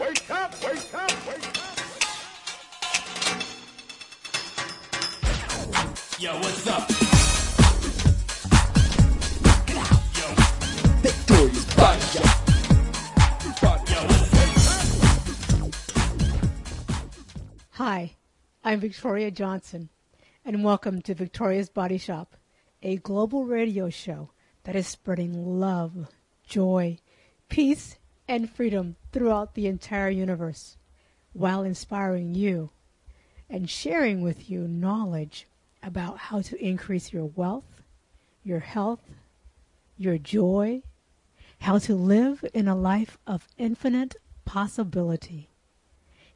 Wake up! Wake up! Wake up! Yo, what's up? Yo, Victoria's Body Shop. yo, what's Hi, I'm Victoria Johnson, and welcome to Victoria's Body Shop, a global radio show that is spreading love, joy, peace, and freedom throughout the entire universe while inspiring you and sharing with you knowledge about how to increase your wealth, your health, your joy, how to live in a life of infinite possibility.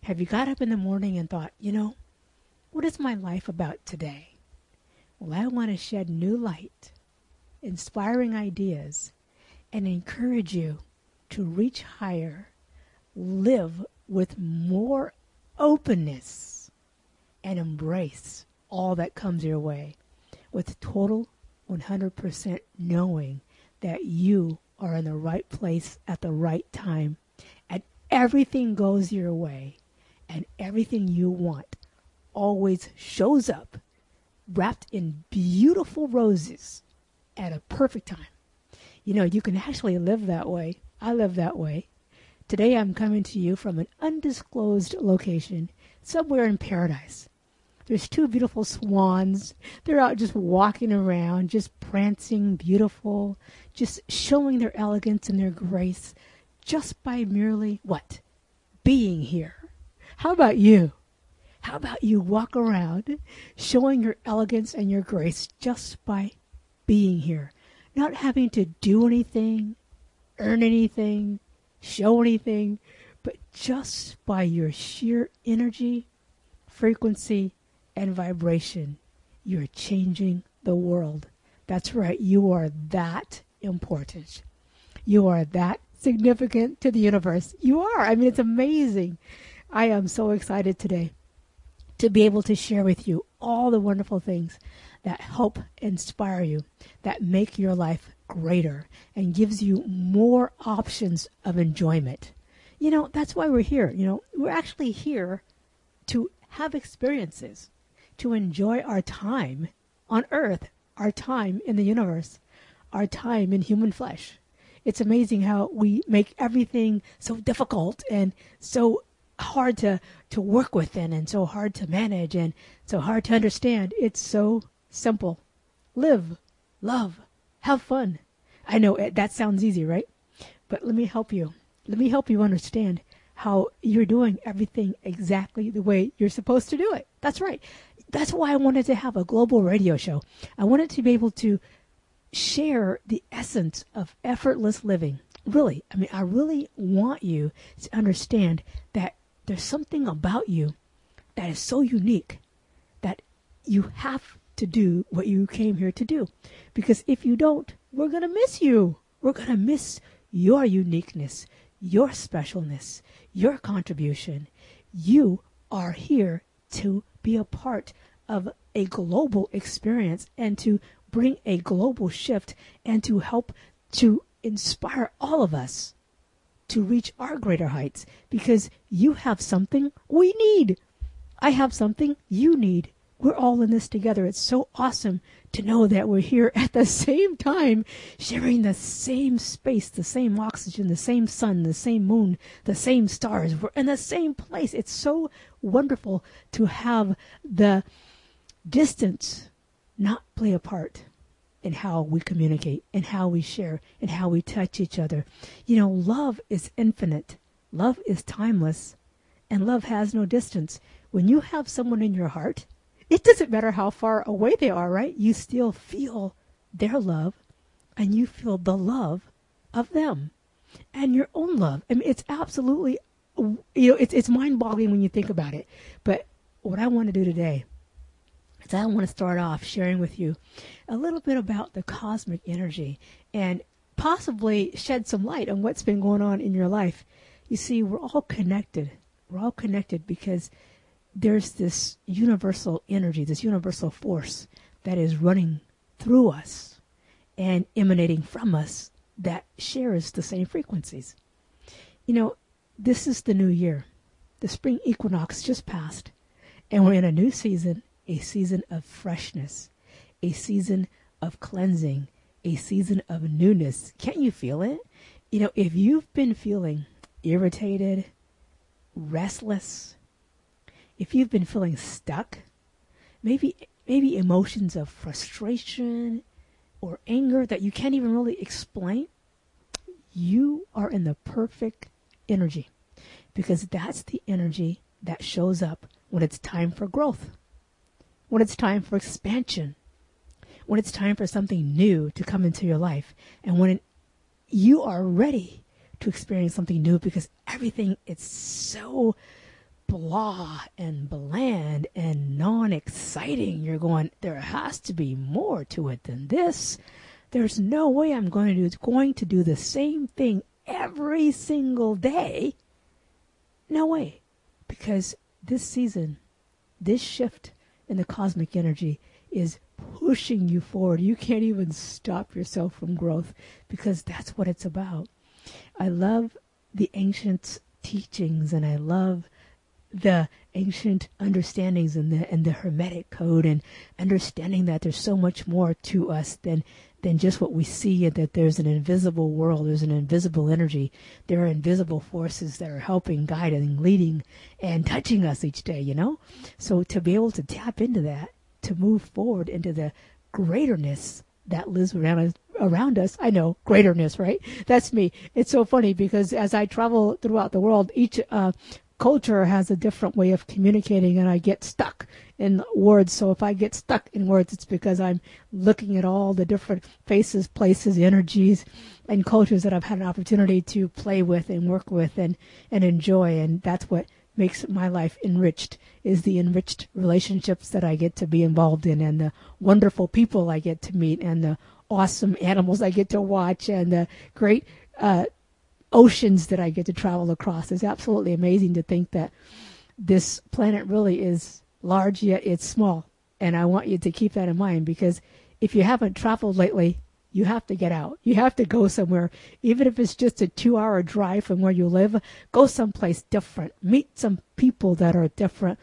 Have you got up in the morning and thought, you know, what is my life about today? Well, I want to shed new light, inspiring ideas, and encourage you to reach higher, live with more openness, and embrace all that comes your way with total 100% knowing that you are in the right place at the right time and everything goes your way and everything you want always shows up wrapped in beautiful roses at a perfect time. You know, you can actually live that way. I live that way. Today I'm coming to you from an undisclosed location somewhere in paradise. There's two beautiful swans. They're out just walking around, just prancing beautiful, just showing their elegance and their grace just by merely what? Being here. How about you? How about you walk around showing your elegance and your grace just by being here? Not having to do anything, earn anything, show anything, but just by your sheer energy, frequency, and vibration, you're changing the world. That's right, you are that important. You are that significant to the universe. You are. I mean, it's amazing. I am so excited today to be able to share with you all the wonderful things that help inspire you, that make your life greater, and gives you more options of enjoyment. You know, that's why we're here. You know, we're actually here to have experiences, to enjoy our time on earth, our time in the universe, our time in human flesh. It's amazing how we make everything so difficult and so hard to, to work with and, and so hard to manage and so hard to understand. It's so simple. Live, love, have fun. I know that sounds easy, right? But let me help you. Let me help you understand how you're doing everything exactly the way you're supposed to do it. That's right. That's why I wanted to have a global radio show. I wanted to be able to share the essence of effortless living. Really, I mean, I really want you to understand that there's something about you that is so unique that you have to do what you came here to do. Because if you don't, we're going to miss you. We're going to miss your uniqueness, your specialness, your contribution. You are here to be a part of a global experience and to bring a global shift and to help to inspire all of us to reach our greater heights because you have something we need. I have something you need. We're all in this together. It's so awesome to know that we're here at the same time, sharing the same space, the same oxygen, the same sun, the same moon, the same stars. We're in the same place. It's so wonderful to have the distance not play a part in how we communicate and how we share and how we touch each other. You know, love is infinite, love is timeless, and love has no distance. When you have someone in your heart, it doesn't matter how far away they are, right? You still feel their love and you feel the love of them and your own love. I mean, it's absolutely, you know, it's, it's mind boggling when you think about it. But what I want to do today is I want to start off sharing with you a little bit about the cosmic energy and possibly shed some light on what's been going on in your life. You see, we're all connected. We're all connected because there's this universal energy, this universal force that is running through us and emanating from us that shares the same frequencies. You know, this is the new year. The spring equinox just passed, and we're in a new season, a season of freshness, a season of cleansing, a season of newness. Can't you feel it? You know, if you've been feeling irritated, restless, if you've been feeling stuck, maybe maybe emotions of frustration or anger that you can't even really explain, you are in the perfect energy because that's the energy that shows up when it's time for growth, when it's time for expansion, when it's time for something new to come into your life, and when you are ready to experience something new because everything is so blah and bland and non exciting. You're going, there has to be more to it than this. There's no way I'm going to do, going to do the same thing every single day. No way. Because this season, this shift in the cosmic energy is pushing you forward. You can't even stop yourself from growth because that's what it's about. I love the ancient teachings and I love the ancient understandings and the and the hermetic code and understanding that there's so much more to us than than just what we see and that there's an invisible world there's an invisible energy there are invisible forces that are helping guiding leading and touching us each day you know so to be able to tap into that to move forward into the greaterness that lives around us around us. I know greaterness, right? That's me. It's so funny because as I travel throughout the world, each uh, culture has a different way of communicating and I get stuck in words. So if I get stuck in words, it's because I'm looking at all the different faces, places, energies, and cultures that I've had an opportunity to play with and work with and, and enjoy. And that's what makes my life enriched is the enriched relationships that I get to be involved in and the wonderful people I get to meet and the awesome animals I get to watch and the great uh, oceans that I get to travel across. It's absolutely amazing to think that this planet really is large yet it's small. And I want you to keep that in mind because if you haven't traveled lately, you have to get out. You have to go somewhere. Even if it's just a two hour drive from where you live, go someplace different. Meet some people that are different.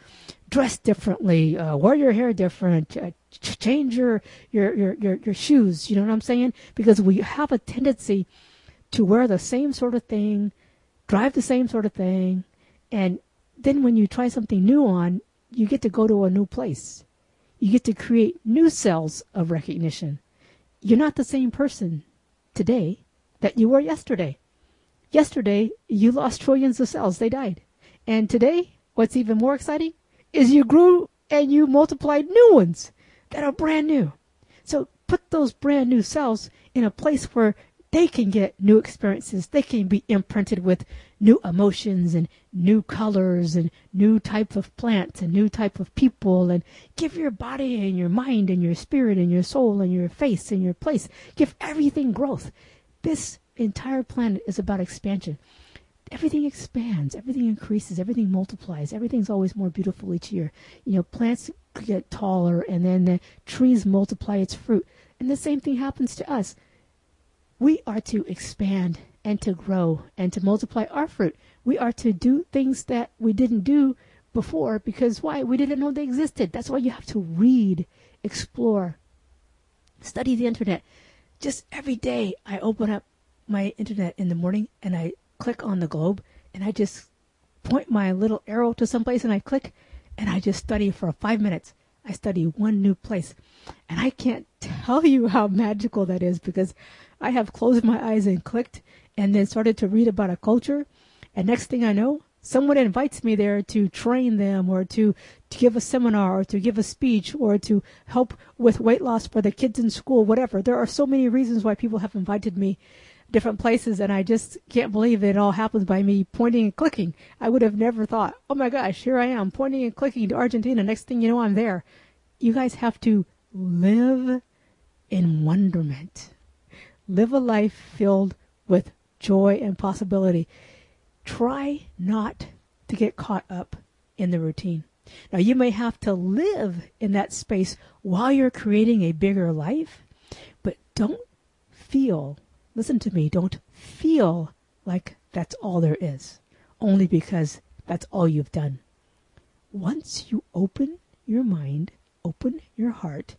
Dress differently. Uh, wear your hair different. Uh, change your, your, your, your, your shoes. You know what I'm saying? Because we have a tendency to wear the same sort of thing, drive the same sort of thing, and then when you try something new on, you get to go to a new place. You get to create new cells of recognition. You're not the same person today that you were yesterday. Yesterday, you lost trillions of cells, they died. And today, what's even more exciting is you grew and you multiplied new ones that are brand new. So put those brand new cells in a place where they can get new experiences. They can be imprinted with new emotions and new colors and new type of plants and new type of people and give your body and your mind and your spirit and your soul and your face and your place. Give everything growth. This entire planet is about expansion. Everything expands, everything increases, everything multiplies, everything's always more beautiful each year. You know, plants get taller and then the trees multiply its fruit. And the same thing happens to us we are to expand and to grow and to multiply our fruit. We are to do things that we didn't do before because why? We didn't know they existed. That's why you have to read, explore, study the internet. Just every day I open up my internet in the morning and I click on the globe and I just point my little arrow to someplace and I click and I just study for five minutes. I study one new place. And I can't tell you how magical that is because I have closed my eyes and clicked and then started to read about a culture. And next thing I know, someone invites me there to train them or to, to give a seminar or to give a speech or to help with weight loss for the kids in school, whatever. There are so many reasons why people have invited me different places and I just can't believe it all happens by me pointing and clicking. I would have never thought, oh my gosh, here I am pointing and clicking to Argentina. Next thing you know, I'm there. You guys have to live in wonderment. Live a life filled with joy and possibility. Try not to get caught up in the routine. Now, you may have to live in that space while you're creating a bigger life, but don't feel, listen to me, don't feel like that's all there is. only because that's all you've done. Once you open your mind, open your heart,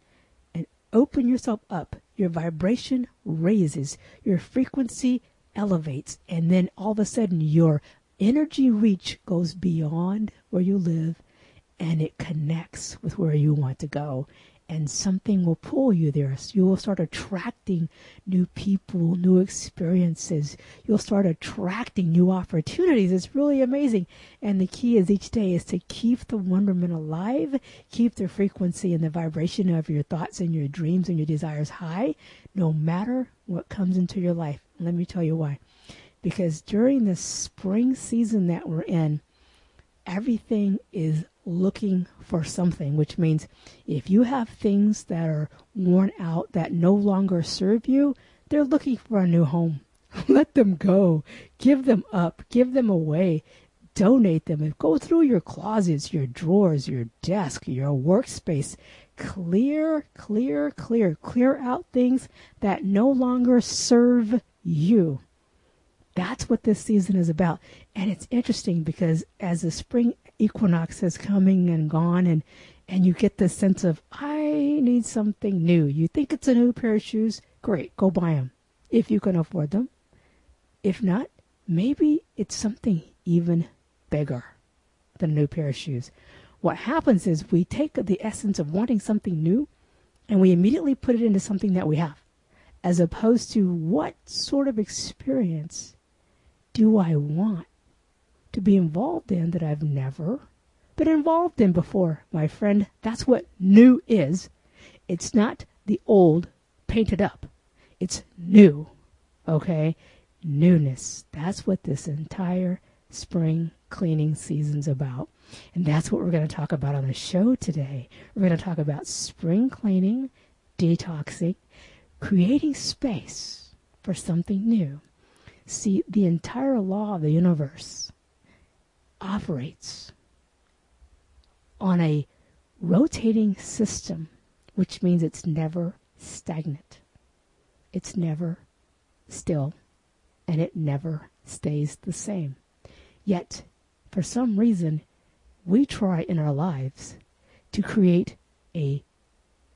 and open yourself up, your vibration raises, your frequency elevates, and then all of a sudden your energy reach goes beyond where you live and it connects with where you want to go and something will pull you there. So you will start attracting new people, new experiences. You'll start attracting new opportunities. It's really amazing. And the key is each day is to keep the wonderment alive, keep the frequency and the vibration of your thoughts and your dreams and your desires high, no matter what comes into your life. Let me tell you why. Because during the spring season that we're in, everything is looking for something, which means if you have things that are worn out that no longer serve you, they're looking for a new home. Let them go. Give them up. Give them away. Donate them. Go through your closets, your drawers, your desk, your workspace. Clear, clear, clear. Clear out things that no longer serve you. That's what this season is about. And it's interesting because as the spring equinox is coming and gone and and you get this sense of I need something new. You think it's a new pair of shoes? Great, go buy them if you can afford them. If not, maybe it's something even bigger than a new pair of shoes. What happens is we take the essence of wanting something new and we immediately put it into something that we have, as opposed to what sort of experience do I want to be involved in that I've never been involved in before, my friend. That's what new is. It's not the old painted up. It's new. Okay? Newness. That's what this entire spring cleaning season's about. And that's what we're going to talk about on the show today. We're going to talk about spring cleaning, detoxing, creating space for something new. See, the entire law of the universe operates on a rotating system, which means it's never stagnant. It's never still, and it never stays the same. Yet, for some reason, we try in our lives to create a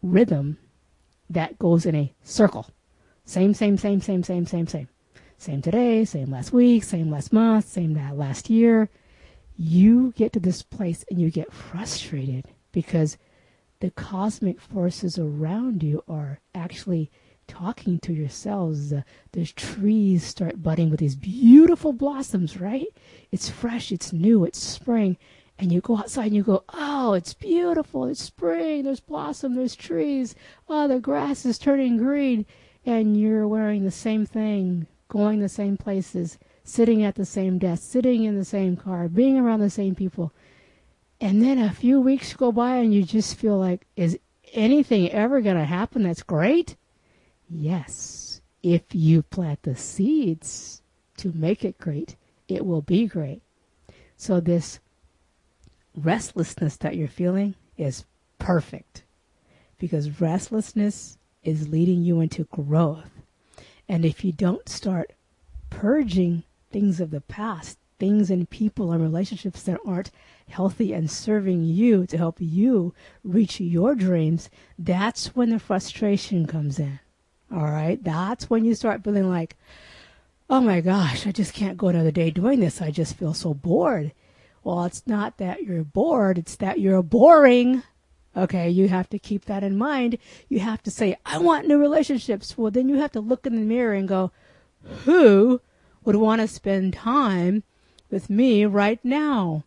rhythm that goes in a circle. Same, same, same, same, same, same, same. Same today, same last week, same last month, same that last year. You get to this place and you get frustrated because the cosmic forces around you are actually talking to yourselves. Uh, the trees start budding with these beautiful blossoms, right? It's fresh, it's new, it's spring. And you go outside and you go, oh, it's beautiful, it's spring, there's blossom, there's trees, oh, the grass is turning green. And you're wearing the same thing going the same places, sitting at the same desk, sitting in the same car, being around the same people. And then a few weeks go by and you just feel like, is anything ever going to happen that's great? Yes. If you plant the seeds to make it great, it will be great. So this restlessness that you're feeling is perfect because restlessness is leading you into growth. And if you don't start purging things of the past, things and people and relationships that aren't healthy and serving you to help you reach your dreams, that's when the frustration comes in. All right? That's when you start feeling like, oh my gosh, I just can't go another day doing this. I just feel so bored. Well, it's not that you're bored, it's that you're boring. Okay, you have to keep that in mind. You have to say, I want new relationships. Well, then you have to look in the mirror and go, who would want to spend time with me right now?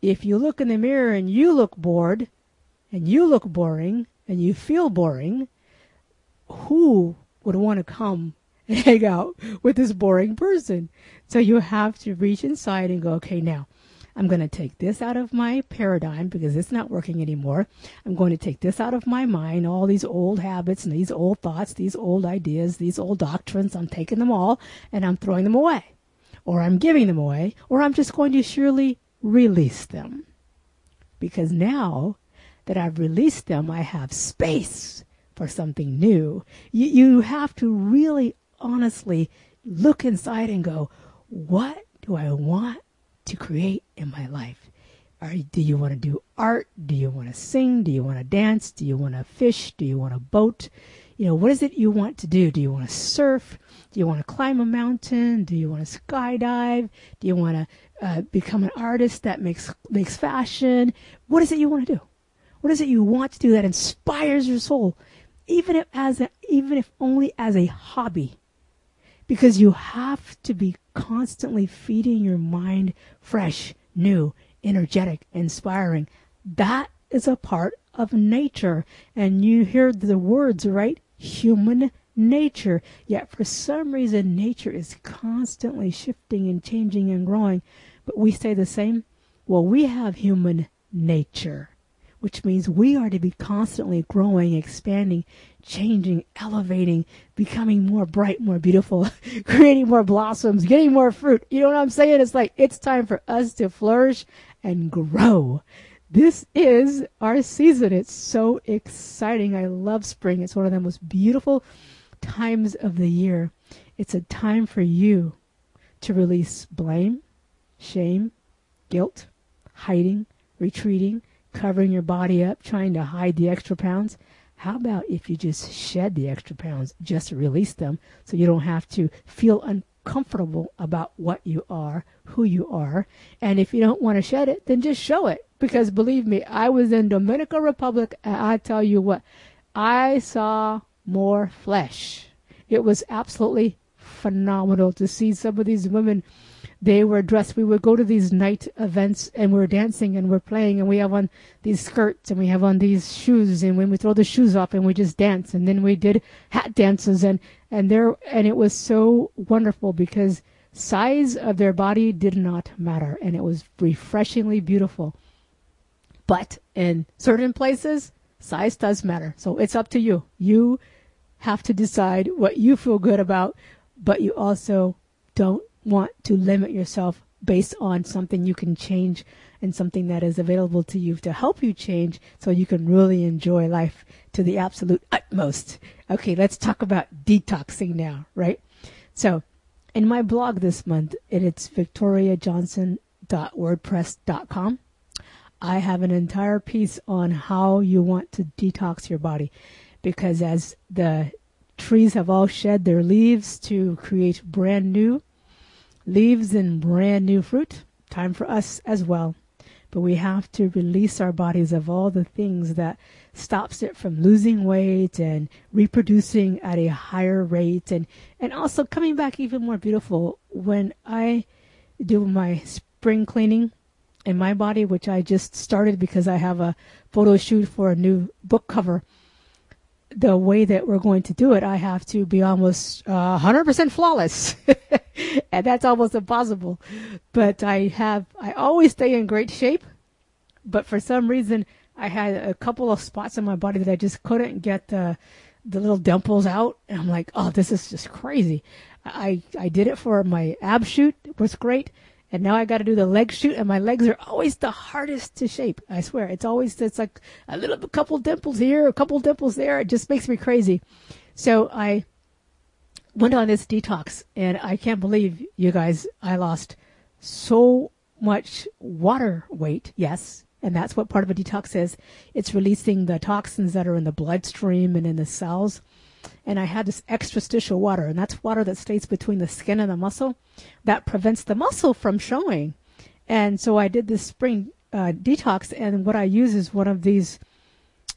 If you look in the mirror and you look bored, and you look boring, and you feel boring, who would want to come and hang out with this boring person? So you have to reach inside and go, okay, now I'm going to take this out of my paradigm because it's not working anymore. I'm going to take this out of my mind, all these old habits and these old thoughts, these old ideas, these old doctrines. I'm taking them all and I'm throwing them away. Or I'm giving them away, or I'm just going to surely release them. Because now that I've released them, I have space for something new. You, you have to really honestly look inside and go, what do I want to create in my life? Are, do you want to do art? Do you want to sing? Do you want to dance? Do you want to fish? Do you want to boat? You know, what is it you want to do? Do you want to surf? Do you want to climb a mountain? Do you want to skydive? Do you want to uh, become an artist that makes makes fashion? What is it you want to do? What is it you want to do that inspires your soul, even if as a, even if only as a hobby? Because you have to be constantly feeding your mind fresh, new, energetic, inspiring. That is a part of nature. And you hear the words, right? Human nature. Yet for some reason, nature is constantly shifting and changing and growing. But we stay the same. Well, we have human nature, which means we are to be constantly growing, expanding, changing, elevating, becoming more bright, more beautiful, creating more blossoms, getting more fruit. You know what I'm saying? It's like it's time for us to flourish and grow. This is our season. It's so exciting. I love spring. It's one of the most beautiful times of the year. It's a time for you to release blame, shame, guilt, hiding, retreating, covering your body up, trying to hide the extra pounds. How about if you just shed the extra pounds, just release them so you don't have to feel uncomfortable about what you are, who you are. And if you don't want to shed it, then just show it. Because believe me, I was in Dominican Republic and I tell you what, I saw more flesh. It was absolutely phenomenal to see some of these women. They were dressed. We would go to these night events and we're dancing and we're playing and we have on these skirts and we have on these shoes and when we throw the shoes off and we just dance and then we did hat dances and and there and it was so wonderful because size of their body did not matter and it was refreshingly beautiful. But in certain places, size does matter. So it's up to you. You have to decide what you feel good about, but you also don't want to limit yourself based on something you can change and something that is available to you to help you change so you can really enjoy life to the absolute utmost. Okay, let's talk about detoxing now, right? So, in my blog this month, it's victoriajohnson.wordpress.com. I have an entire piece on how you want to detox your body because as the trees have all shed their leaves to create brand new leaves and brand new fruit, time for us as well. But we have to release our bodies of all the things that stops it from losing weight and reproducing at a higher rate and, and also coming back even more beautiful. When I do my spring cleaning, in my body, which I just started because I have a photo shoot for a new book cover. The way that we're going to do it, I have to be almost uh, 100% flawless. and that's almost impossible. But I have, I always stay in great shape. But for some reason, I had a couple of spots in my body that I just couldn't get the, the little dimples out. And I'm like, oh, this is just crazy. I, I did it for my ab shoot. It was great. And now I got to do the leg shoot, and my legs are always the hardest to shape. I swear, it's always it's like a little a couple dimples here, a couple dimples there. It just makes me crazy. So I went on this detox, and I can't believe you guys. I lost so much water weight. Yes, and that's what part of a detox is. It's releasing the toxins that are in the bloodstream and in the cells and I had this extrastitial water, and that's water that stays between the skin and the muscle that prevents the muscle from showing. And so I did this spring uh, detox, and what I use is one of these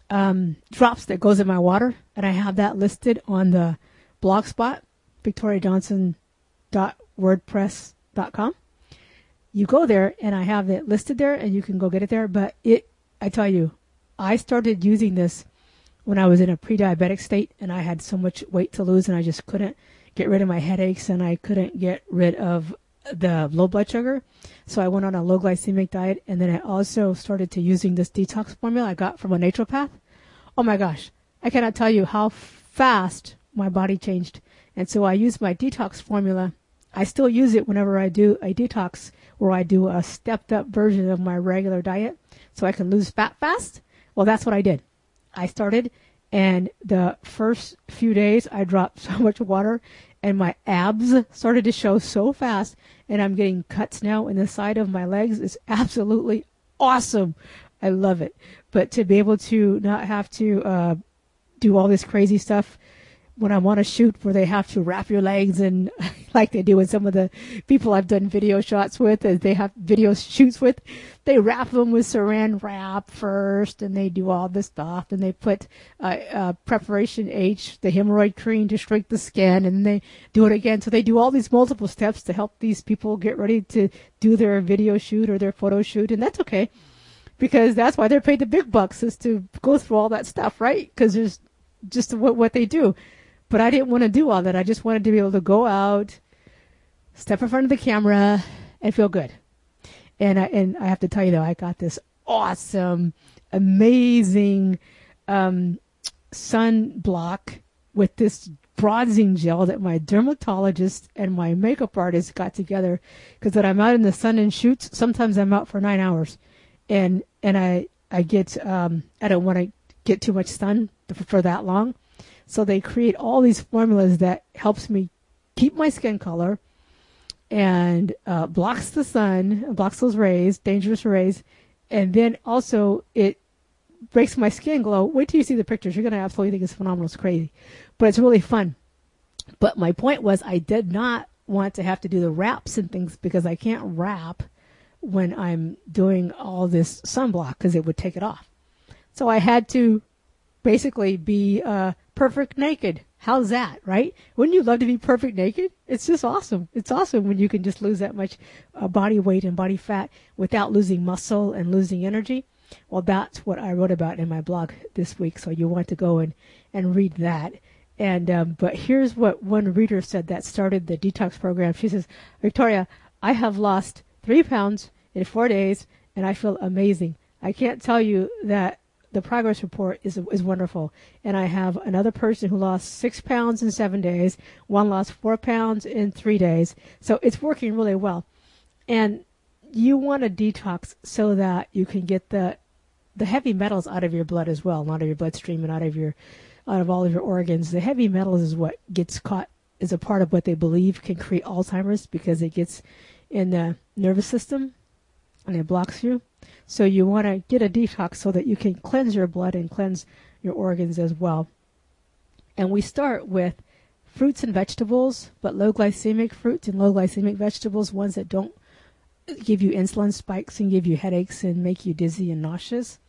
um, drops that goes in my water, and I have that listed on the blog spot, victoriajohnson.wordpress.com. You go there, and I have it listed there, and you can go get it there. But it, I tell you, I started using this when I was in a pre-diabetic state and I had so much weight to lose and I just couldn't get rid of my headaches and I couldn't get rid of the low blood sugar. So I went on a low glycemic diet and then I also started to using this detox formula I got from a naturopath. Oh my gosh. I cannot tell you how fast my body changed. And so I use my detox formula. I still use it whenever I do a detox where I do a stepped up version of my regular diet so I can lose fat fast. Well, that's what I did. I started, and the first few days I dropped so much water, and my abs started to show so fast, and I'm getting cuts now in the side of my legs. It's absolutely awesome. I love it. But to be able to not have to uh, do all this crazy stuff when I want to shoot where they have to wrap your legs and like they do with some of the people I've done video shots with, they have video shoots with, they wrap them with saran wrap first and they do all this stuff and they put uh, uh, preparation H, the hemorrhoid cream to shrink the skin and they do it again. So they do all these multiple steps to help these people get ready to do their video shoot or their photo shoot and that's okay because that's why they're paid the big bucks is to go through all that stuff, right? Because there's just what, what they do. But I didn't want to do all that. I just wanted to be able to go out, step in front of the camera, and feel good. And I, and I have to tell you though, I got this awesome, amazing um, sunblock with this bronzing gel that my dermatologist and my makeup artist got together. Because when I'm out in the sun and shoots, sometimes I'm out for nine hours, and and I I get um, I don't want to get too much sun for that long. So they create all these formulas that helps me keep my skin color and uh, blocks the sun, blocks those rays, dangerous rays, and then also it breaks my skin glow. Wait till you see the pictures. You're to absolutely think it's phenomenal. It's crazy. But it's really fun. But my point was I did not want to have to do the wraps and things because I can't wrap when I'm doing all this sunblock because it would take it off. So I had to basically be uh, perfect naked. How's that, right? Wouldn't you love to be perfect naked? It's just awesome. It's awesome when you can just lose that much uh, body weight and body fat without losing muscle and losing energy. Well, that's what I wrote about in my blog this week. So you want to go and, and read that. And um, but here's what one reader said that started the detox program. She says, Victoria, I have lost three pounds in four days, and I feel amazing. I can't tell you that the progress report is is wonderful. And I have another person who lost six pounds in seven days. One lost four pounds in three days. So it's working really well. And you want to detox so that you can get the the heavy metals out of your blood as well, out of your bloodstream and out of your out of all of your organs. The heavy metals is what gets caught is a part of what they believe can create Alzheimer's because it gets in the nervous system and it blocks you. So you want to get a detox so that you can cleanse your blood and cleanse your organs as well. And we start with fruits and vegetables, but low glycemic fruits and low glycemic vegetables, ones that don't give you insulin spikes and give you headaches and make you dizzy and nauseous.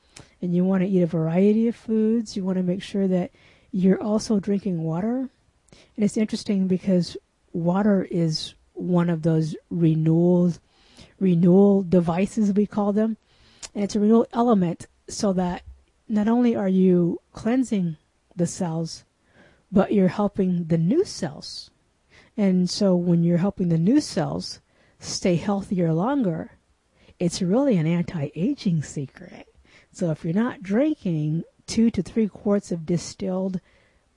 And you want to eat a variety of foods. You want to make sure that you're also drinking water. And it's interesting because water is one of those renewals renewal devices, we call them. And it's a renewal element so that not only are you cleansing the cells, but you're helping the new cells. And so when you're helping the new cells stay healthier longer, it's really an anti aging secret. So if you're not drinking two to three quarts of distilled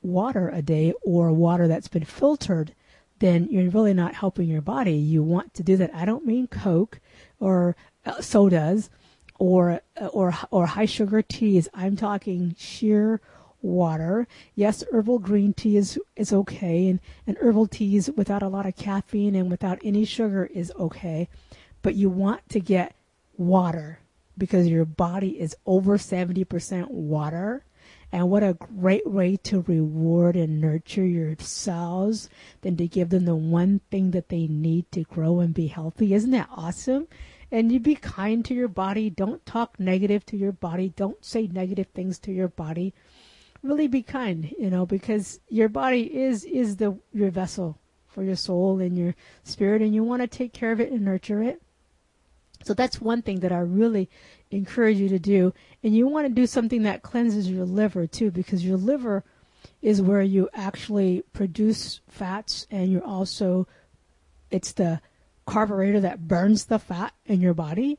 water a day or water that's been filtered, then you're really not helping your body. You want to do that. I don't mean Coke or uh, sodas or uh, or or high sugar teas. I'm talking sheer water. Yes, herbal green tea is is okay, and and herbal teas without a lot of caffeine and without any sugar is okay, but you want to get water because your body is over 70% water and what a great way to reward and nurture your cells than to give them the one thing that they need to grow and be healthy. Isn't that awesome? And you be kind to your body. Don't talk negative to your body. Don't say negative things to your body. Really be kind, you know, because your body is is the your vessel for your soul and your spirit and you want to take care of it and nurture it. So that's one thing that I really encourage you to do. And you want to do something that cleanses your liver too, because your liver is where you actually produce fats and you're also, it's the carburetor that burns the fat in your body.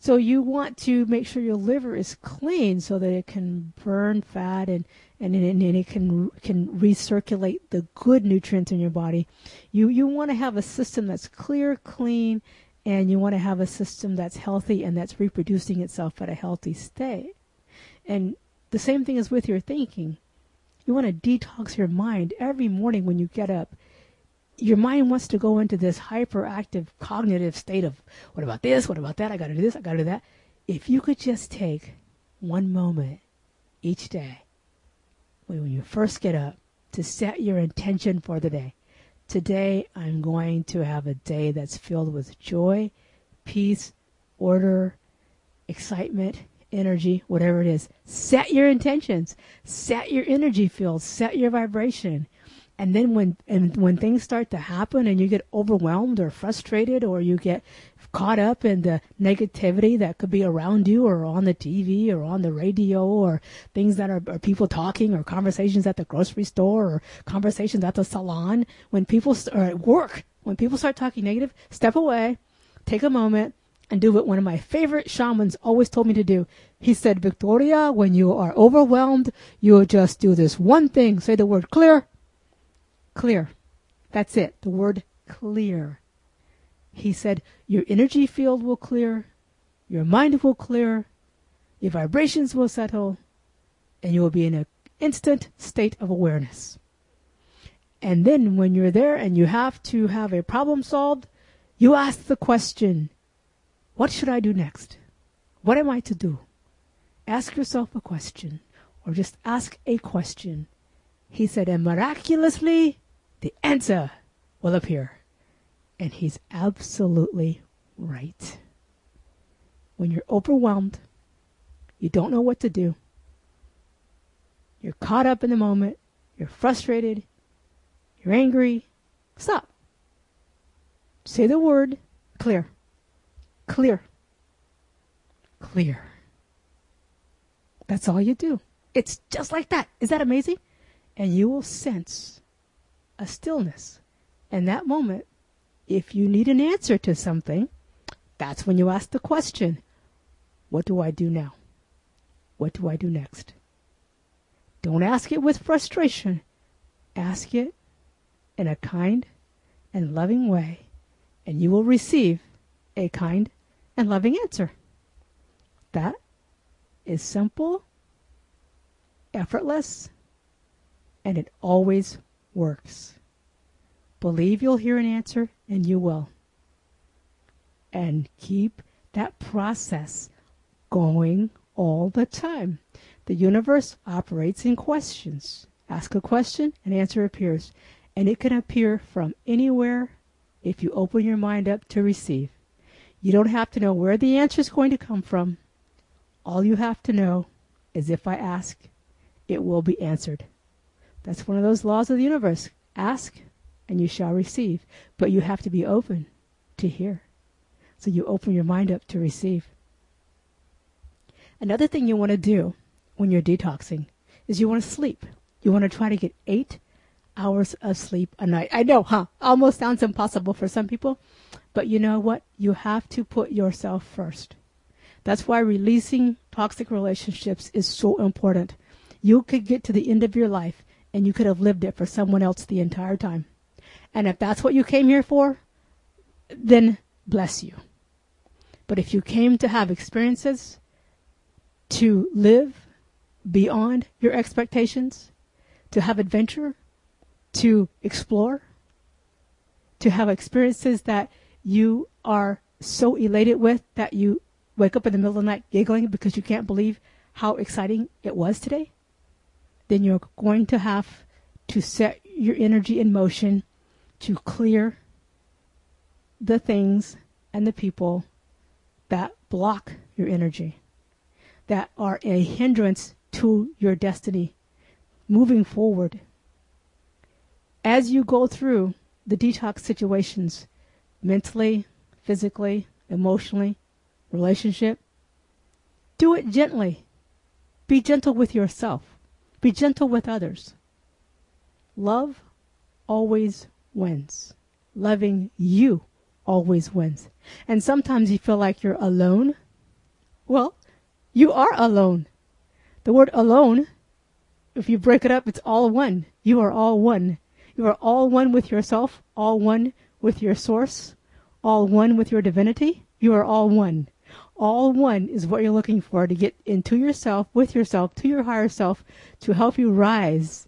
So you want to make sure your liver is clean so that it can burn fat and, and, and, and it can can recirculate the good nutrients in your body. You you want to have a system that's clear, clean, and you want to have a system that's healthy and that's reproducing itself at a healthy state. And the same thing is with your thinking. You want to detox your mind every morning when you get up. your mind wants to go into this hyperactive cognitive state of what about this? What about that? I got to do this. I got to do that. If you could just take one moment each day when you first get up to set your intention for the day. Today, I'm going to have a day that's filled with joy, peace, order, excitement, energy, whatever it is. Set your intentions. Set your energy field. Set your vibration. And then when and when things start to happen and you get overwhelmed or frustrated or you get caught up in the negativity that could be around you or on the TV or on the radio or things that are, are people talking or conversations at the grocery store or conversations at the salon. When people or at work, when people start talking negative, step away, take a moment, and do what one of my favorite shamans always told me to do. He said, Victoria, when you are overwhelmed, you just do this one thing. Say the word clear. Clear. That's it. The word clear. He said, Your energy field will clear, your mind will clear, your vibrations will settle, and you will be in an instant state of awareness. And then when you're there and you have to have a problem solved, you ask the question, What should I do next? What am I to do? Ask yourself a question, or just ask a question. He said, and miraculously, the answer will appear. And he's absolutely right. When you're overwhelmed, you don't know what to do, you're caught up in the moment, you're frustrated, you're angry, stop. Say the word clear. Clear. Clear. That's all you do. It's just like that. Is that amazing? And you will sense a stillness. And that moment, if you need an answer to something, that's when you ask the question What do I do now? What do I do next? Don't ask it with frustration. Ask it in a kind and loving way, and you will receive a kind and loving answer. That is simple, effortless, and it always works. Believe you'll hear an answer, and you will. And keep that process going all the time. The universe operates in questions. Ask a question, an answer appears. And it can appear from anywhere if you open your mind up to receive. You don't have to know where the answer is going to come from. All you have to know is if I ask, it will be answered. That's one of those laws of the universe. Ask, and you shall receive. But you have to be open to hear. So you open your mind up to receive. Another thing you want to do when you're detoxing is you want to sleep. You want to try to get eight hours of sleep a night. I know, huh? Almost sounds impossible for some people. But you know what? You have to put yourself first. That's why releasing toxic relationships is so important. You could get to the end of your life and you could have lived it for someone else the entire time. And if that's what you came here for, then bless you. But if you came to have experiences, to live beyond your expectations, to have adventure, to explore, to have experiences that you are so elated with that you wake up in the middle of the night giggling because you can't believe how exciting it was today, then you're going to have to set your energy in motion to clear the things and the people that block your energy, that are a hindrance to your destiny moving forward. As you go through the detox situations, mentally, physically, emotionally, relationship, do it gently. Be gentle with yourself. Be gentle with others. Love always wins. Loving you always wins. And sometimes you feel like you're alone. Well, you are alone. The word alone, if you break it up, it's all one. You are all one. You are all one with yourself, all one with your source, all one with your divinity. You are all one. All one is what you're looking for to get into yourself, with yourself, to your higher self, to help you rise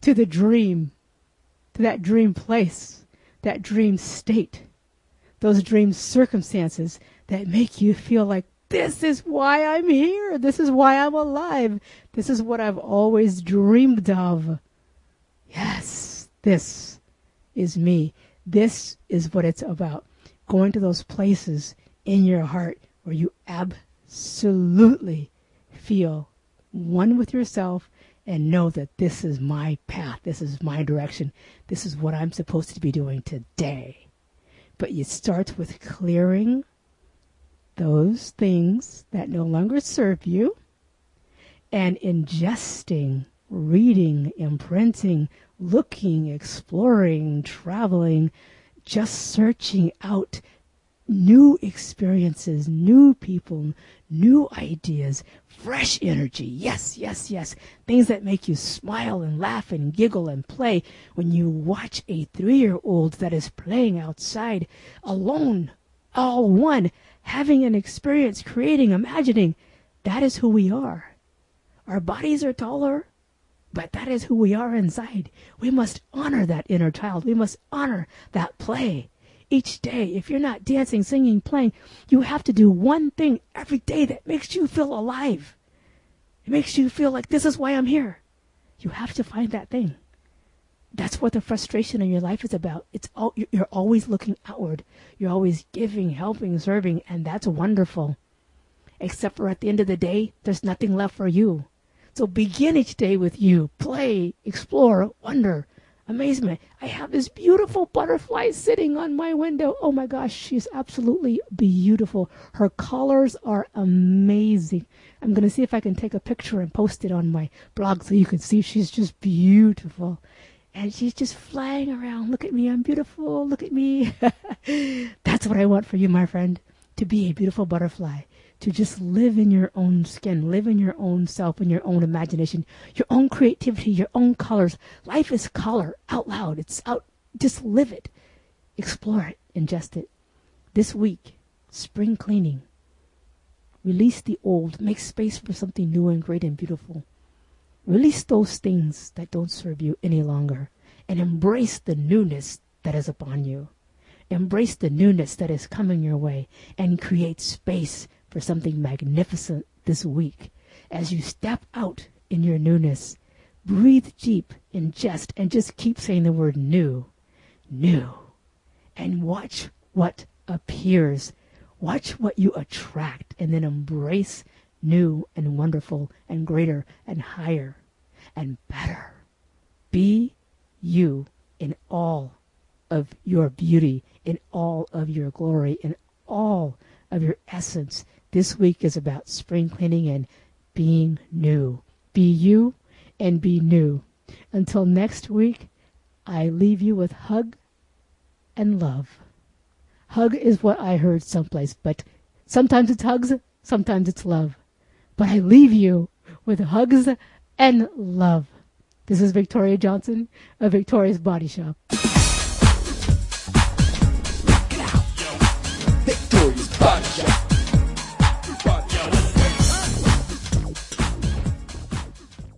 to the dream, to that dream place, that dream state, those dream circumstances that make you feel like this is why I'm here. This is why I'm alive. This is what I've always dreamed of. Yes, this is me. This is what it's about. Going to those places in your heart where you absolutely feel one with yourself and know that this is my path, this is my direction, this is what I'm supposed to be doing today. But it starts with clearing those things that no longer serve you and ingesting, reading, imprinting, looking, exploring, traveling, just searching out new experiences, new people, new ideas, fresh energy. Yes, yes, yes. Things that make you smile and laugh and giggle and play when you watch a three year old that is playing outside alone, all one, having an experience, creating, imagining. That is who we are. Our bodies are taller, but that is who we are inside. We must honor that inner child. We must honor that play each day. If you're not dancing, singing, playing, you have to do one thing every day that makes you feel alive. It makes you feel like this is why I'm here. You have to find that thing. That's what the frustration in your life is about. It's all, you're always looking outward. You're always giving, helping, serving, and that's wonderful. Except for at the end of the day, there's nothing left for you. So begin each day with you. Play, explore, wonder, amazement. I have this beautiful butterfly sitting on my window. Oh my gosh, she's absolutely beautiful. Her colors are amazing. I'm going to see if I can take a picture and post it on my blog so you can see she's just beautiful. And she's just flying around. Look at me, I'm beautiful. Look at me. That's what I want for you, my friend, to be a beautiful butterfly to just live in your own skin, live in your own self, in your own imagination, your own creativity, your own colors. Life is color out loud. It's out. Just live it, explore it, ingest it. This week, spring cleaning. Release the old, make space for something new and great and beautiful. Release those things that don't serve you any longer and embrace the newness that is upon you. Embrace the newness that is coming your way and create space for something magnificent this week as you step out in your newness. Breathe deep, ingest, and just keep saying the word new, new, and watch what appears. Watch what you attract, and then embrace new and wonderful and greater and higher and better. Be you in all of your beauty, in all of your glory, in all of your essence, this week is about spring cleaning and being new. Be you and be new. Until next week, I leave you with hug and love. Hug is what I heard someplace, but sometimes it's hugs, sometimes it's love. But I leave you with hugs and love. This is Victoria Johnson of Victoria's Body Shop.